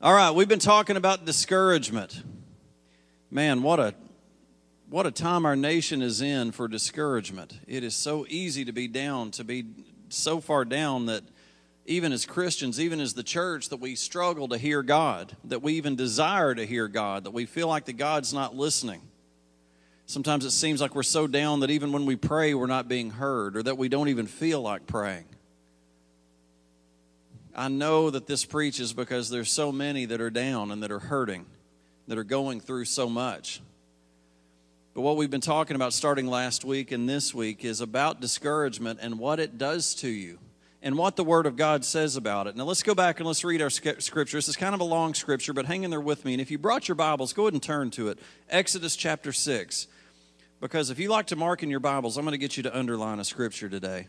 All right, we've been talking about discouragement. Man, what a what a time our nation is in for discouragement. It is so easy to be down, to be so far down that even as Christians, even as the church, that we struggle to hear God, that we even desire to hear God, that we feel like the God's not listening. Sometimes it seems like we're so down that even when we pray, we're not being heard, or that we don't even feel like praying. I know that this preaches because there's so many that are down and that are hurting, that are going through so much. But what we've been talking about starting last week and this week is about discouragement and what it does to you and what the Word of God says about it. Now, let's go back and let's read our scripture. This is kind of a long scripture, but hang in there with me. And if you brought your Bibles, go ahead and turn to it. Exodus chapter 6. Because if you like to mark in your Bibles, I'm going to get you to underline a scripture today.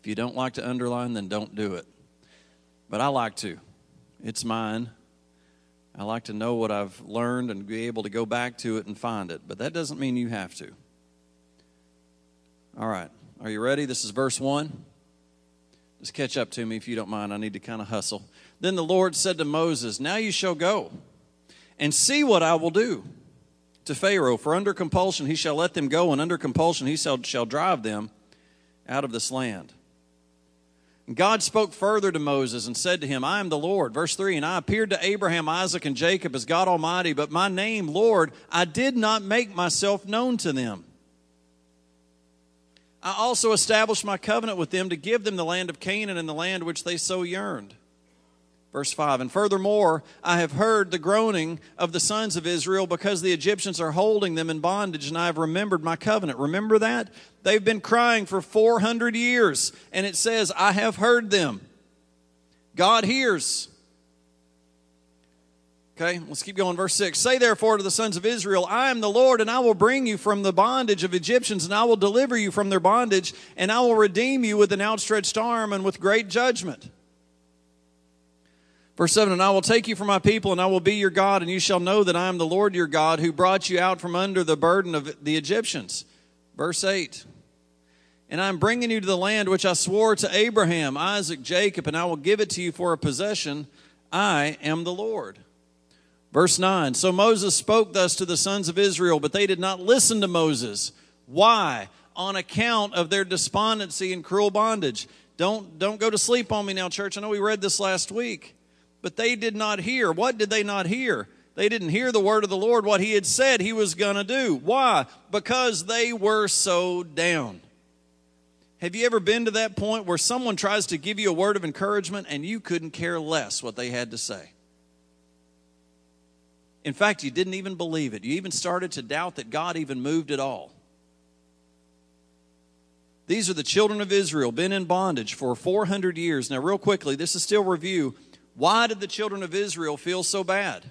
If you don't like to underline, then don't do it but I like to. It's mine. I like to know what I've learned and be able to go back to it and find it, but that doesn't mean you have to. All right, are you ready? This is verse 1. Just catch up to me if you don't mind. I need to kind of hustle. Then the Lord said to Moses, Now you shall go and see what I will do to Pharaoh, for under compulsion he shall let them go, and under compulsion he shall, shall drive them out of this land. God spoke further to Moses and said to him, I am the Lord. Verse 3 And I appeared to Abraham, Isaac, and Jacob as God Almighty, but my name, Lord, I did not make myself known to them. I also established my covenant with them to give them the land of Canaan and the land which they so yearned. Verse 5 And furthermore, I have heard the groaning of the sons of Israel because the Egyptians are holding them in bondage, and I have remembered my covenant. Remember that? They've been crying for 400 years, and it says, I have heard them. God hears. Okay, let's keep going. Verse 6 Say therefore to the sons of Israel, I am the Lord, and I will bring you from the bondage of Egyptians, and I will deliver you from their bondage, and I will redeem you with an outstretched arm and with great judgment. Verse 7 And I will take you for my people, and I will be your God, and you shall know that I am the Lord your God who brought you out from under the burden of the Egyptians. Verse 8 And I am bringing you to the land which I swore to Abraham, Isaac, Jacob, and I will give it to you for a possession. I am the Lord. Verse 9 So Moses spoke thus to the sons of Israel, but they did not listen to Moses. Why? On account of their despondency and cruel bondage. Don't, don't go to sleep on me now, church. I know we read this last week but they did not hear. What did they not hear? They didn't hear the word of the Lord, what he had said he was going to do. Why? Because they were so down. Have you ever been to that point where someone tries to give you a word of encouragement and you couldn't care less what they had to say? In fact, you didn't even believe it. You even started to doubt that God even moved at all. These are the children of Israel, been in bondage for 400 years. Now, real quickly, this is still review. Why did the children of Israel feel so bad?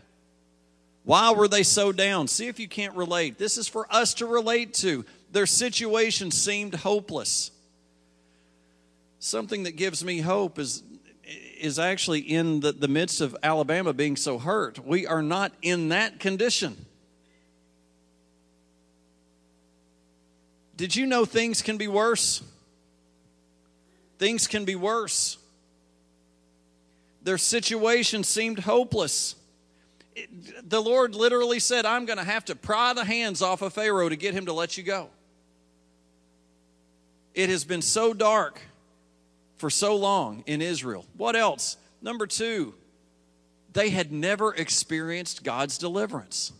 Why were they so down? See if you can't relate. This is for us to relate to. Their situation seemed hopeless. Something that gives me hope is, is actually in the, the midst of Alabama being so hurt. We are not in that condition. Did you know things can be worse? Things can be worse. Their situation seemed hopeless. It, the Lord literally said, I'm going to have to pry the hands off of Pharaoh to get him to let you go. It has been so dark for so long in Israel. What else? Number two, they had never experienced God's deliverance.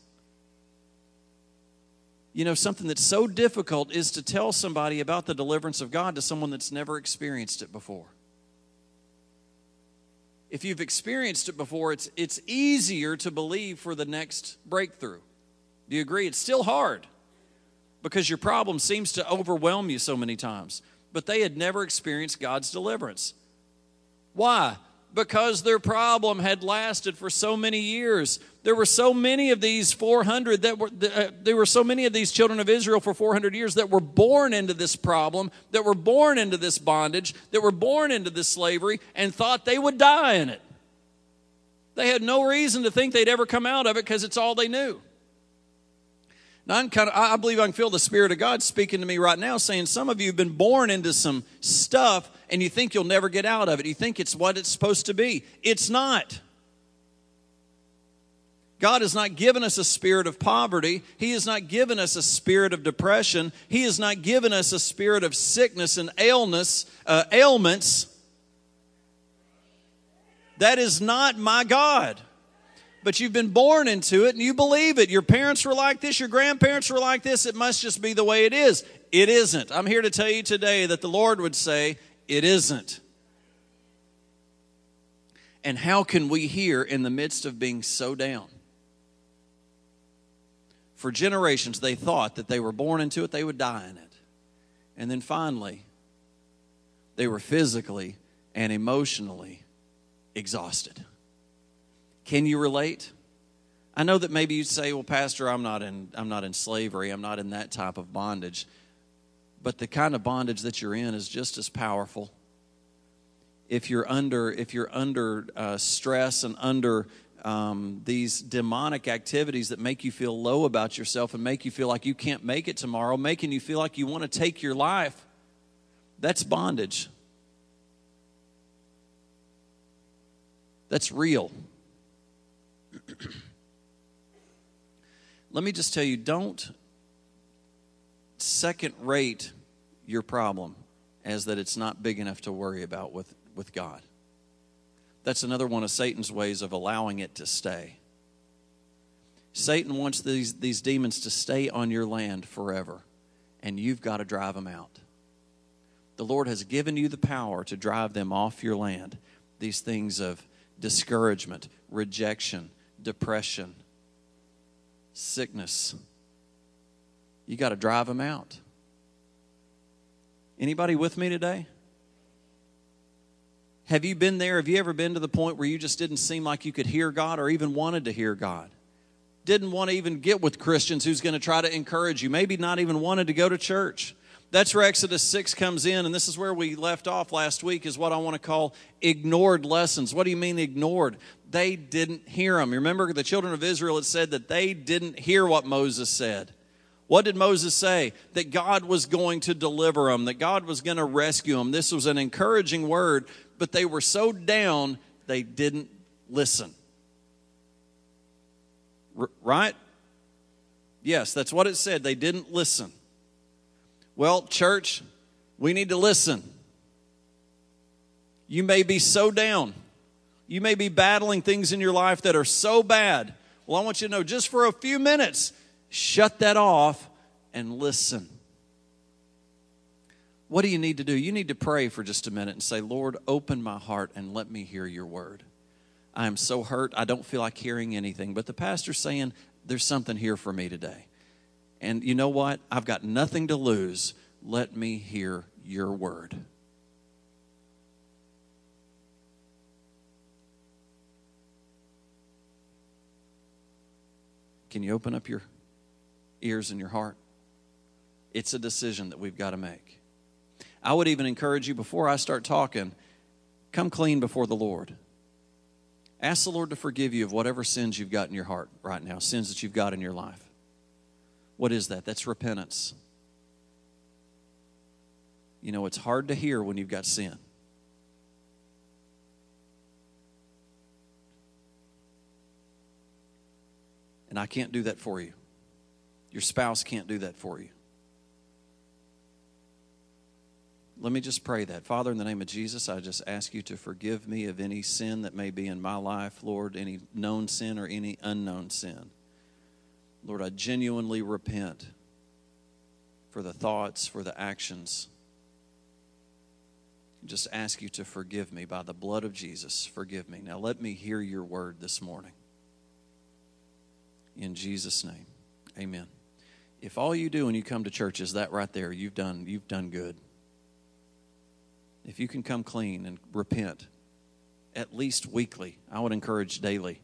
You know, something that's so difficult is to tell somebody about the deliverance of God to someone that's never experienced it before if you've experienced it before, it's, it's easier to believe for the next breakthrough. Do you agree? It's still hard because your problem seems to overwhelm you so many times. But they had never experienced God's deliverance. Why? Because their problem had lasted for so many years. There were so many of these 400 that were, uh, there were so many of these children of Israel for 400 years that were born into this problem, that were born into this bondage, that were born into this slavery, and thought they would die in it. They had no reason to think they'd ever come out of it because it's all they knew. Kind of, I believe I can feel the Spirit of God speaking to me right now, saying some of you have been born into some stuff and you think you'll never get out of it. You think it's what it's supposed to be. It's not. God has not given us a spirit of poverty. He has not given us a spirit of depression. He has not given us a spirit of sickness and illness, uh, ailments. That is not my God. But you've been born into it and you believe it. Your parents were like this, your grandparents were like this. It must just be the way it is. It isn't. I'm here to tell you today that the Lord would say, it isn't. And how can we hear in the midst of being so down? For generations, they thought that they were born into it, they would die in it. And then finally, they were physically and emotionally exhausted. Can you relate? I know that maybe you'd say, "Well, pastor, I'm not in I'm not in slavery. I'm not in that type of bondage." But the kind of bondage that you're in is just as powerful. If you're under if you're under uh, stress and under um, these demonic activities that make you feel low about yourself and make you feel like you can't make it tomorrow, making you feel like you want to take your life, that's bondage. That's real. Let me just tell you don't second rate your problem as that it's not big enough to worry about with, with God. That's another one of Satan's ways of allowing it to stay. Satan wants these, these demons to stay on your land forever, and you've got to drive them out. The Lord has given you the power to drive them off your land. These things of discouragement, rejection, depression, sickness. You got to drive them out. Anybody with me today? Have you been there? Have you ever been to the point where you just didn't seem like you could hear God or even wanted to hear God? Didn't want to even get with Christians who's going to try to encourage you, maybe not even wanted to go to church. That's where Exodus 6 comes in, and this is where we left off last week, is what I want to call ignored lessons. What do you mean ignored? They didn't hear them. Remember, the children of Israel had said that they didn't hear what Moses said. What did Moses say? That God was going to deliver them, that God was going to rescue them. This was an encouraging word, but they were so down they didn't listen. R- right? Yes, that's what it said. They didn't listen. Well, church, we need to listen. You may be so down. You may be battling things in your life that are so bad. Well, I want you to know just for a few minutes, shut that off and listen. What do you need to do? You need to pray for just a minute and say, Lord, open my heart and let me hear your word. I am so hurt, I don't feel like hearing anything. But the pastor's saying, There's something here for me today. And you know what? I've got nothing to lose. Let me hear your word. Can you open up your ears and your heart? It's a decision that we've got to make. I would even encourage you before I start talking, come clean before the Lord. Ask the Lord to forgive you of whatever sins you've got in your heart right now, sins that you've got in your life. What is that? That's repentance. You know, it's hard to hear when you've got sin. And I can't do that for you. Your spouse can't do that for you. Let me just pray that. Father, in the name of Jesus, I just ask you to forgive me of any sin that may be in my life, Lord, any known sin or any unknown sin. Lord, I genuinely repent for the thoughts, for the actions. Just ask you to forgive me by the blood of Jesus. Forgive me. Now let me hear your word this morning. In Jesus' name. Amen. If all you do when you come to church is that right there, you've done you've done good if you can come clean and repent at least weekly, I would encourage daily.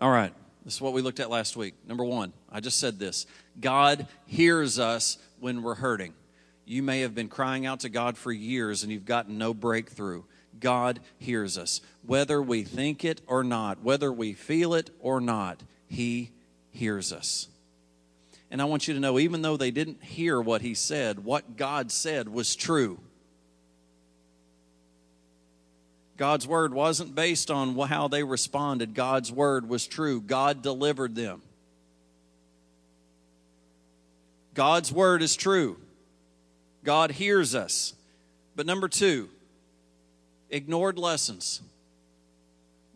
All right, this is what we looked at last week. Number one, I just said this God hears us when we're hurting. You may have been crying out to God for years and you've gotten no breakthrough. God hears us. Whether we think it or not, whether we feel it or not, He hears us. And I want you to know, even though they didn't hear what he said, what God said was true. God's word wasn't based on how they responded. God's word was true. God delivered them. God's word is true. God hears us. But number two, ignored lessons.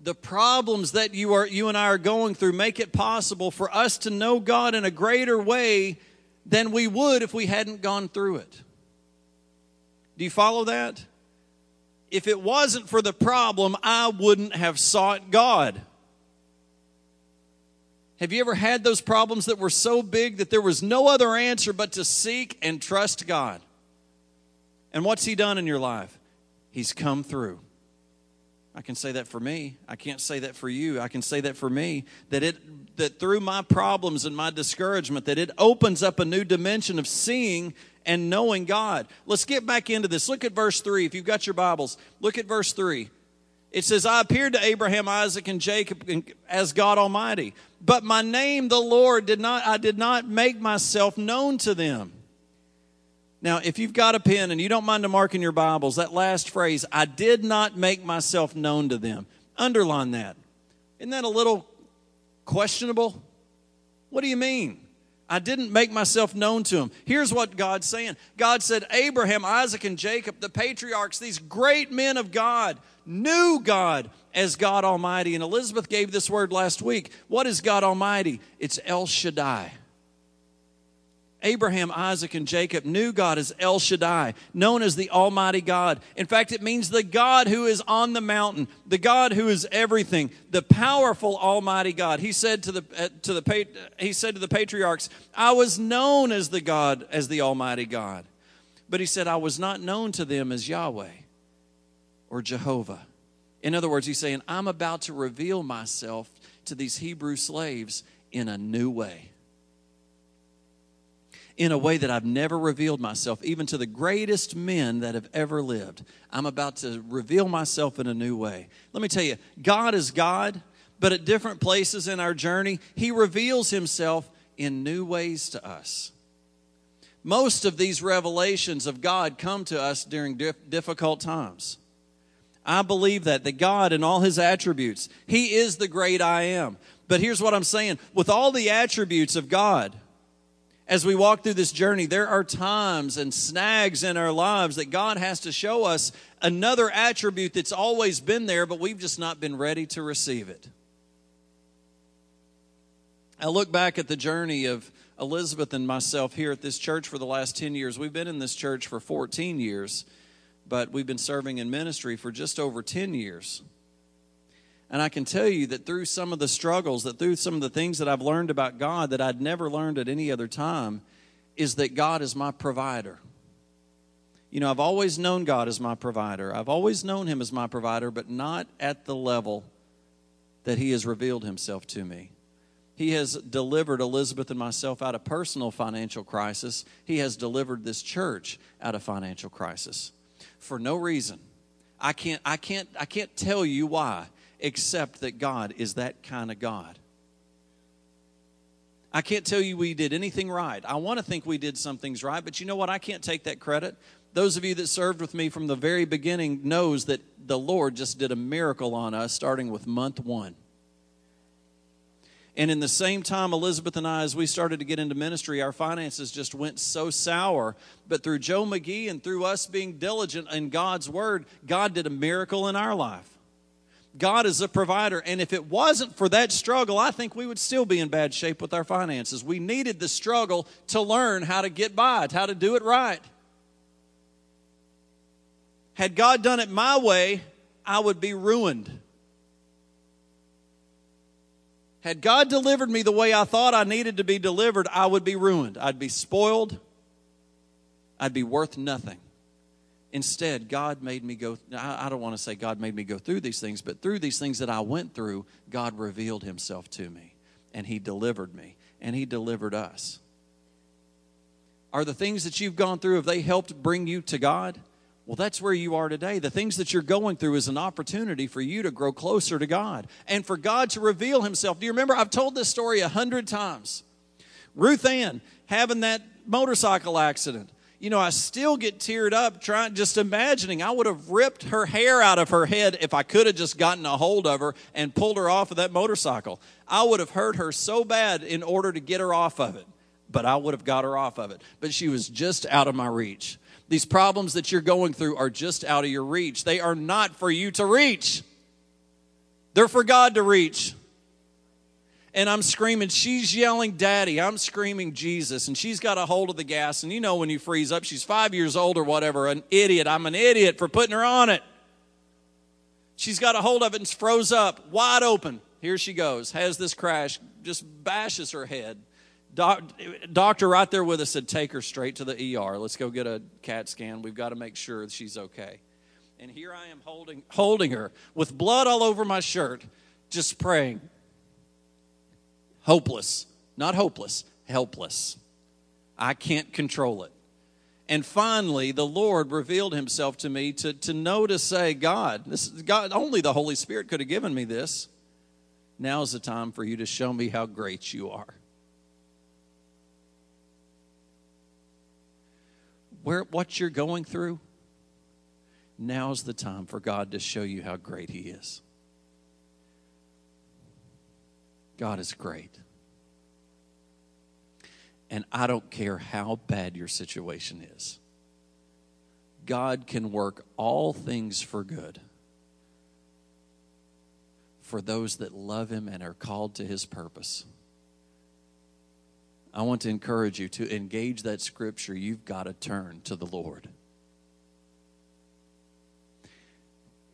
The problems that you are you and I are going through make it possible for us to know God in a greater way than we would if we hadn't gone through it. Do you follow that? If it wasn't for the problem, I wouldn't have sought God. Have you ever had those problems that were so big that there was no other answer but to seek and trust God? And what's He done in your life? He's come through. I can say that for me. I can't say that for you. I can say that for me that it that through my problems and my discouragement that it opens up a new dimension of seeing and knowing God. Let's get back into this. Look at verse 3. If you've got your Bibles, look at verse 3. It says, I appeared to Abraham, Isaac, and Jacob as God Almighty. But my name, the Lord, did not, I did not make myself known to them. Now, if you've got a pen and you don't mind to mark in your Bibles, that last phrase, I did not make myself known to them, underline that. Isn't that a little questionable? What do you mean? I didn't make myself known to him. Here's what God's saying God said, Abraham, Isaac, and Jacob, the patriarchs, these great men of God, knew God as God Almighty. And Elizabeth gave this word last week. What is God Almighty? It's El Shaddai. Abraham, Isaac, and Jacob knew God as El Shaddai, known as the Almighty God. In fact, it means the God who is on the mountain, the God who is everything, the powerful Almighty God. He said to the uh, to the he said to the patriarchs, "I was known as the God as the Almighty God," but he said, "I was not known to them as Yahweh or Jehovah." In other words, he's saying, "I'm about to reveal myself to these Hebrew slaves in a new way." In a way that I've never revealed myself, even to the greatest men that have ever lived. I'm about to reveal myself in a new way. Let me tell you, God is God, but at different places in our journey, He reveals Himself in new ways to us. Most of these revelations of God come to us during difficult times. I believe that, that God and all His attributes, He is the great I am. But here's what I'm saying with all the attributes of God, as we walk through this journey, there are times and snags in our lives that God has to show us another attribute that's always been there, but we've just not been ready to receive it. I look back at the journey of Elizabeth and myself here at this church for the last 10 years. We've been in this church for 14 years, but we've been serving in ministry for just over 10 years. And I can tell you that through some of the struggles, that through some of the things that I've learned about God that I'd never learned at any other time, is that God is my provider. You know, I've always known God as my provider. I've always known Him as my provider, but not at the level that He has revealed Himself to me. He has delivered Elizabeth and myself out of personal financial crisis. He has delivered this church out of financial crisis for no reason. I can't, I can't, I can't tell you why except that God is that kind of God. I can't tell you we did anything right. I want to think we did some things right, but you know what? I can't take that credit. Those of you that served with me from the very beginning knows that the Lord just did a miracle on us starting with month 1. And in the same time, Elizabeth and I, as we started to get into ministry, our finances just went so sour. But through Joe McGee and through us being diligent in God's word, God did a miracle in our life. God is a provider. And if it wasn't for that struggle, I think we would still be in bad shape with our finances. We needed the struggle to learn how to get by, how to do it right. Had God done it my way, I would be ruined. Had God delivered me the way I thought I needed to be delivered, I would be ruined. I'd be spoiled. I'd be worth nothing. Instead, God made me go, I don't want to say God made me go through these things, but through these things that I went through, God revealed himself to me and he delivered me and he delivered us. Are the things that you've gone through, have they helped bring you to God? Well, that's where you are today. The things that you're going through is an opportunity for you to grow closer to God and for God to reveal Himself. Do you remember? I've told this story a hundred times. Ruth Ann having that motorcycle accident you know, I still get teared up trying, just imagining I would have ripped her hair out of her head if I could have just gotten a hold of her and pulled her off of that motorcycle. I would have hurt her so bad in order to get her off of it, but I would have got her off of it. But she was just out of my reach. These problems that you're going through are just out of your reach. They are not for you to reach, they're for God to reach and I'm screaming, she's yelling, Daddy. I'm screaming, Jesus. And she's got a hold of the gas. And you know, when you freeze up, she's five years old or whatever, an idiot. I'm an idiot for putting her on it. She's got a hold of it and froze up, wide open. Here she goes, has this crash, just bashes her head. Doc, doctor right there with us said, Take her straight to the ER. Let's go get a CAT scan. We've got to make sure she's okay. And here I am holding, holding her with blood all over my shirt, just praying, hopeless, not hopeless, helpless. I can't control it. And finally, the Lord revealed himself to me to, to know to say, God, this God, only the Holy Spirit could have given me this. Now is the time for you to show me how great you are. Where what you're going through, now's the time for God to show you how great He is. God is great. And I don't care how bad your situation is, God can work all things for good for those that love Him and are called to His purpose. I want to encourage you to engage that scripture. You've got to turn to the Lord.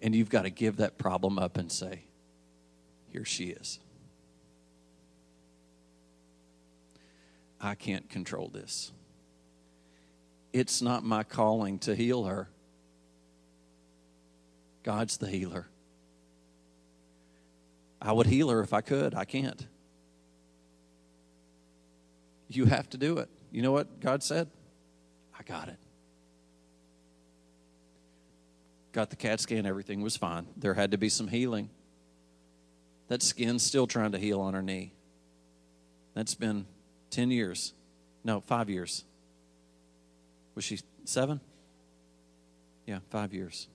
And you've got to give that problem up and say, Here she is. I can't control this. It's not my calling to heal her. God's the healer. I would heal her if I could. I can't. You have to do it. You know what God said? I got it. Got the CAT scan, everything was fine. There had to be some healing. That skin's still trying to heal on her knee. That's been 10 years. No, five years. Was she seven? Yeah, five years.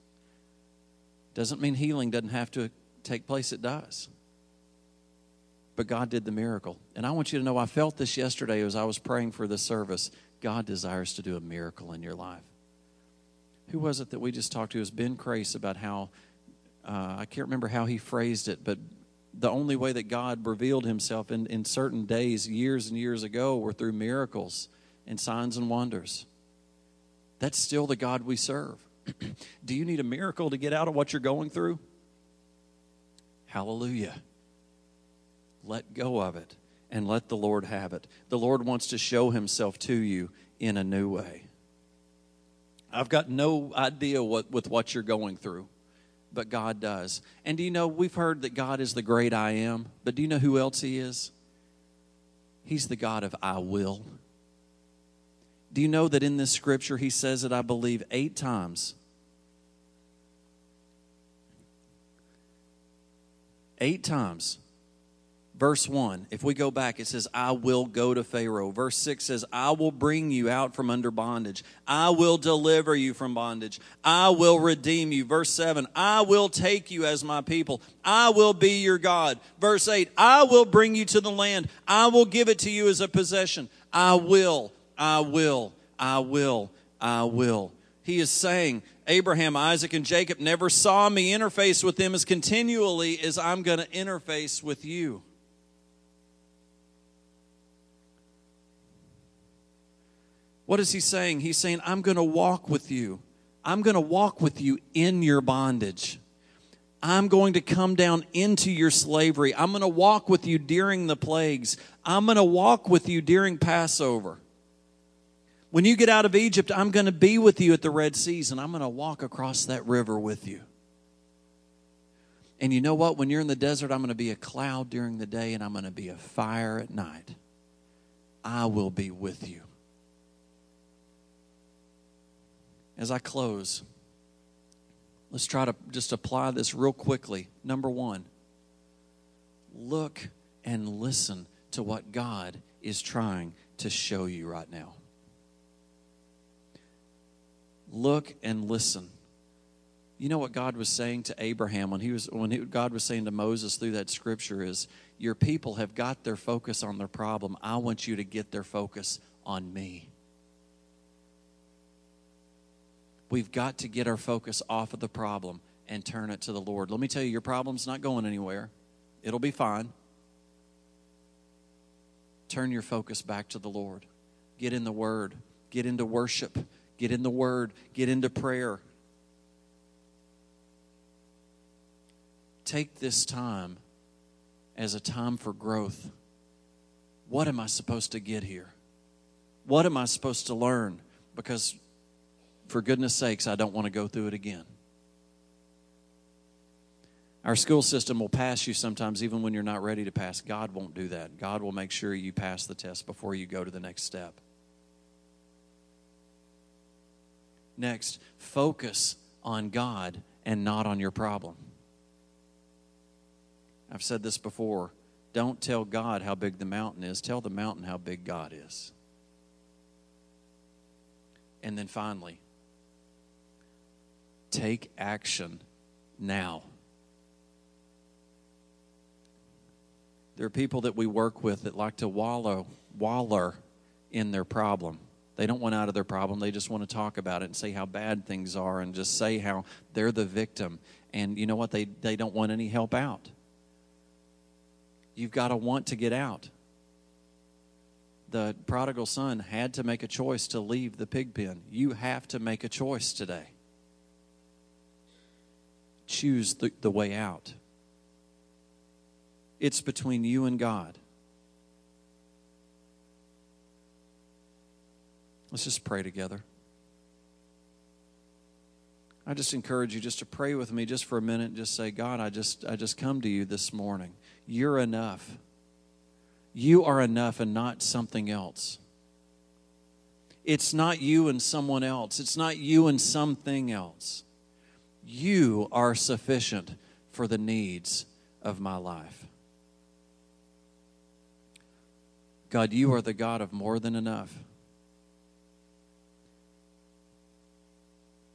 Doesn't mean healing doesn't have to take place, it does. But God did the miracle. And I want you to know I felt this yesterday as I was praying for this service. God desires to do a miracle in your life. Who was it that we just talked to? It was Ben Crace about how, uh, I can't remember how he phrased it, but the only way that God revealed himself in, in certain days, years and years ago, were through miracles and signs and wonders. That's still the God we serve. Do you need a miracle to get out of what you're going through? Hallelujah. Let go of it and let the Lord have it. The Lord wants to show himself to you in a new way. I've got no idea what, with what you're going through but God does. And do you know, we've heard that God is the great I am, but do you know who else He is? He's the God of I will. Do you know that in this scripture He says it, I believe, eight times? Eight times. Verse 1, if we go back, it says, I will go to Pharaoh. Verse 6 says, I will bring you out from under bondage. I will deliver you from bondage. I will redeem you. Verse 7, I will take you as my people. I will be your God. Verse 8, I will bring you to the land. I will give it to you as a possession. I will, I will, I will, I will. He is saying, Abraham, Isaac, and Jacob never saw me interface with them as continually as I'm going to interface with you. What is he saying? He's saying, I'm going to walk with you. I'm going to walk with you in your bondage. I'm going to come down into your slavery. I'm going to walk with you during the plagues. I'm going to walk with you during Passover. When you get out of Egypt, I'm going to be with you at the Red Seas and I'm going to walk across that river with you. And you know what? When you're in the desert, I'm going to be a cloud during the day and I'm going to be a fire at night. I will be with you. As I close, let's try to just apply this real quickly. Number one, look and listen to what God is trying to show you right now. Look and listen. You know what God was saying to Abraham when he was when he, God was saying to Moses through that scripture is your people have got their focus on their problem. I want you to get their focus on me. We've got to get our focus off of the problem and turn it to the Lord. Let me tell you, your problem's not going anywhere. It'll be fine. Turn your focus back to the Lord. Get in the Word, get into worship, get in the Word, get into prayer. Take this time as a time for growth. What am I supposed to get here? What am I supposed to learn? Because, for goodness sakes, I don't want to go through it again. Our school system will pass you sometimes even when you're not ready to pass. God won't do that. God will make sure you pass the test before you go to the next step. Next, focus on God and not on your problem. I've said this before. Don't tell God how big the mountain is, tell the mountain how big God is. And then finally, take action now. There are people that we work with that like to wallow, waller in their problem. They don't want out of their problem. They just want to talk about it and say how bad things are and just say how they're the victim. And you know what? They, they don't want any help out. You've got to want to get out. The prodigal son had to make a choice to leave the pig pen. You have to make a choice today. Choose the, the way out. It's between you and God. Let's just pray together. I just encourage you just to pray with me just for a minute and just say, God, I just I just come to you this morning. You're enough. You are enough and not something else. It's not you and someone else. It's not you and something else. You are sufficient for the needs of my life. God, you are the God of more than enough.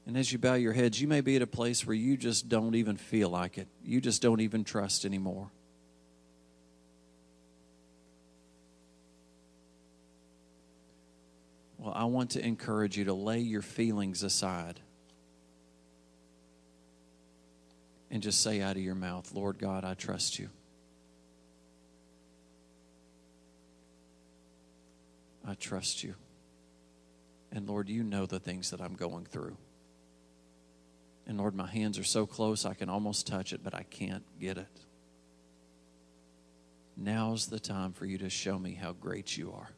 And as you bow your heads, you may be at a place where you just don't even feel like it. You just don't even trust anymore. Well, I want to encourage you to lay your feelings aside and just say out of your mouth, Lord God, I trust you. I trust you. And Lord, you know the things that I'm going through. And Lord, my hands are so close I can almost touch it, but I can't get it. Now's the time for you to show me how great you are.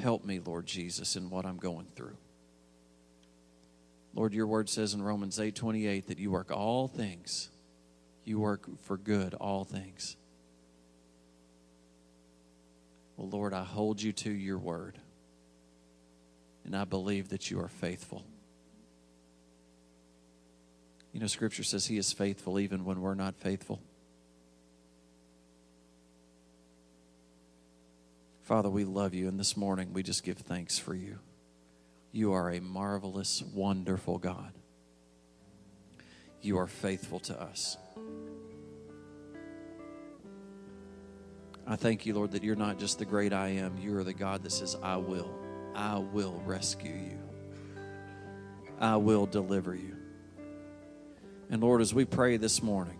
Help me, Lord Jesus, in what I'm going through. Lord, your word says in Romans 8 28 that you work all things. You work for good all things well, Lord, I hold you to your word. And I believe that you are faithful. You know, Scripture says He is faithful even when we're not faithful. Father, we love you, and this morning we just give thanks for you. You are a marvelous, wonderful God. You are faithful to us. I thank you, Lord, that you're not just the great I am. You are the God that says, I will. I will rescue you. I will deliver you. And Lord, as we pray this morning,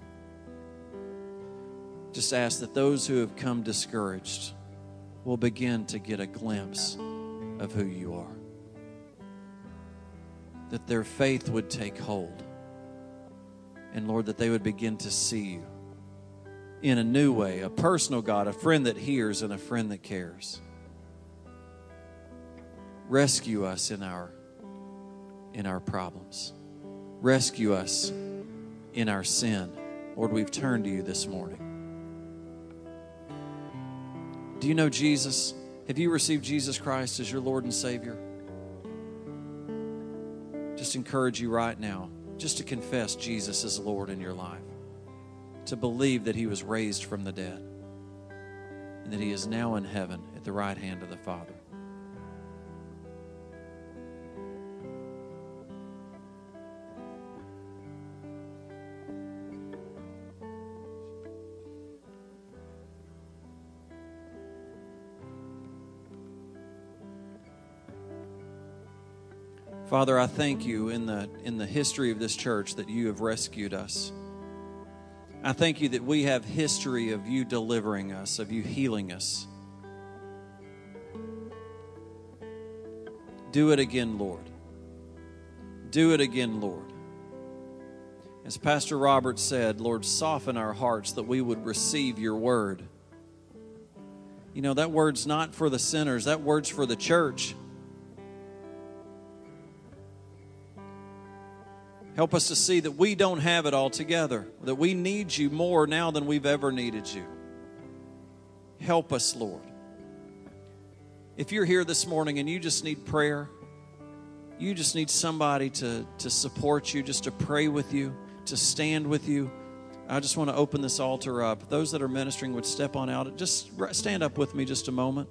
just ask that those who have come discouraged will begin to get a glimpse of who you are. That their faith would take hold. And Lord, that they would begin to see you in a new way, a personal God, a friend that hears and a friend that cares. Rescue us in our in our problems. Rescue us in our sin. Lord, we've turned to you this morning. Do you know Jesus? Have you received Jesus Christ as your Lord and Savior? Just encourage you right now just to confess Jesus as Lord in your life to believe that he was raised from the dead and that he is now in heaven at the right hand of the Father. Father, I thank you in the, in the history of this church that you have rescued us. I thank you that we have history of you delivering us, of you healing us. Do it again, Lord. Do it again, Lord. As Pastor Robert said, Lord, soften our hearts that we would receive your word. You know, that word's not for the sinners, that word's for the church. Help us to see that we don't have it all together, that we need you more now than we've ever needed you. Help us, Lord. If you're here this morning and you just need prayer, you just need somebody to, to support you, just to pray with you, to stand with you. I just want to open this altar up. Those that are ministering would step on out. Just stand up with me just a moment.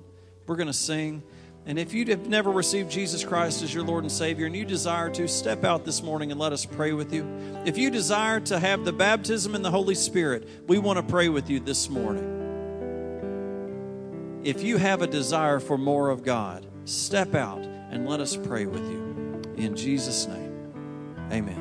We're going to sing. And if you have never received Jesus Christ as your Lord and Savior and you desire to, step out this morning and let us pray with you. If you desire to have the baptism in the Holy Spirit, we want to pray with you this morning. If you have a desire for more of God, step out and let us pray with you. In Jesus' name, amen.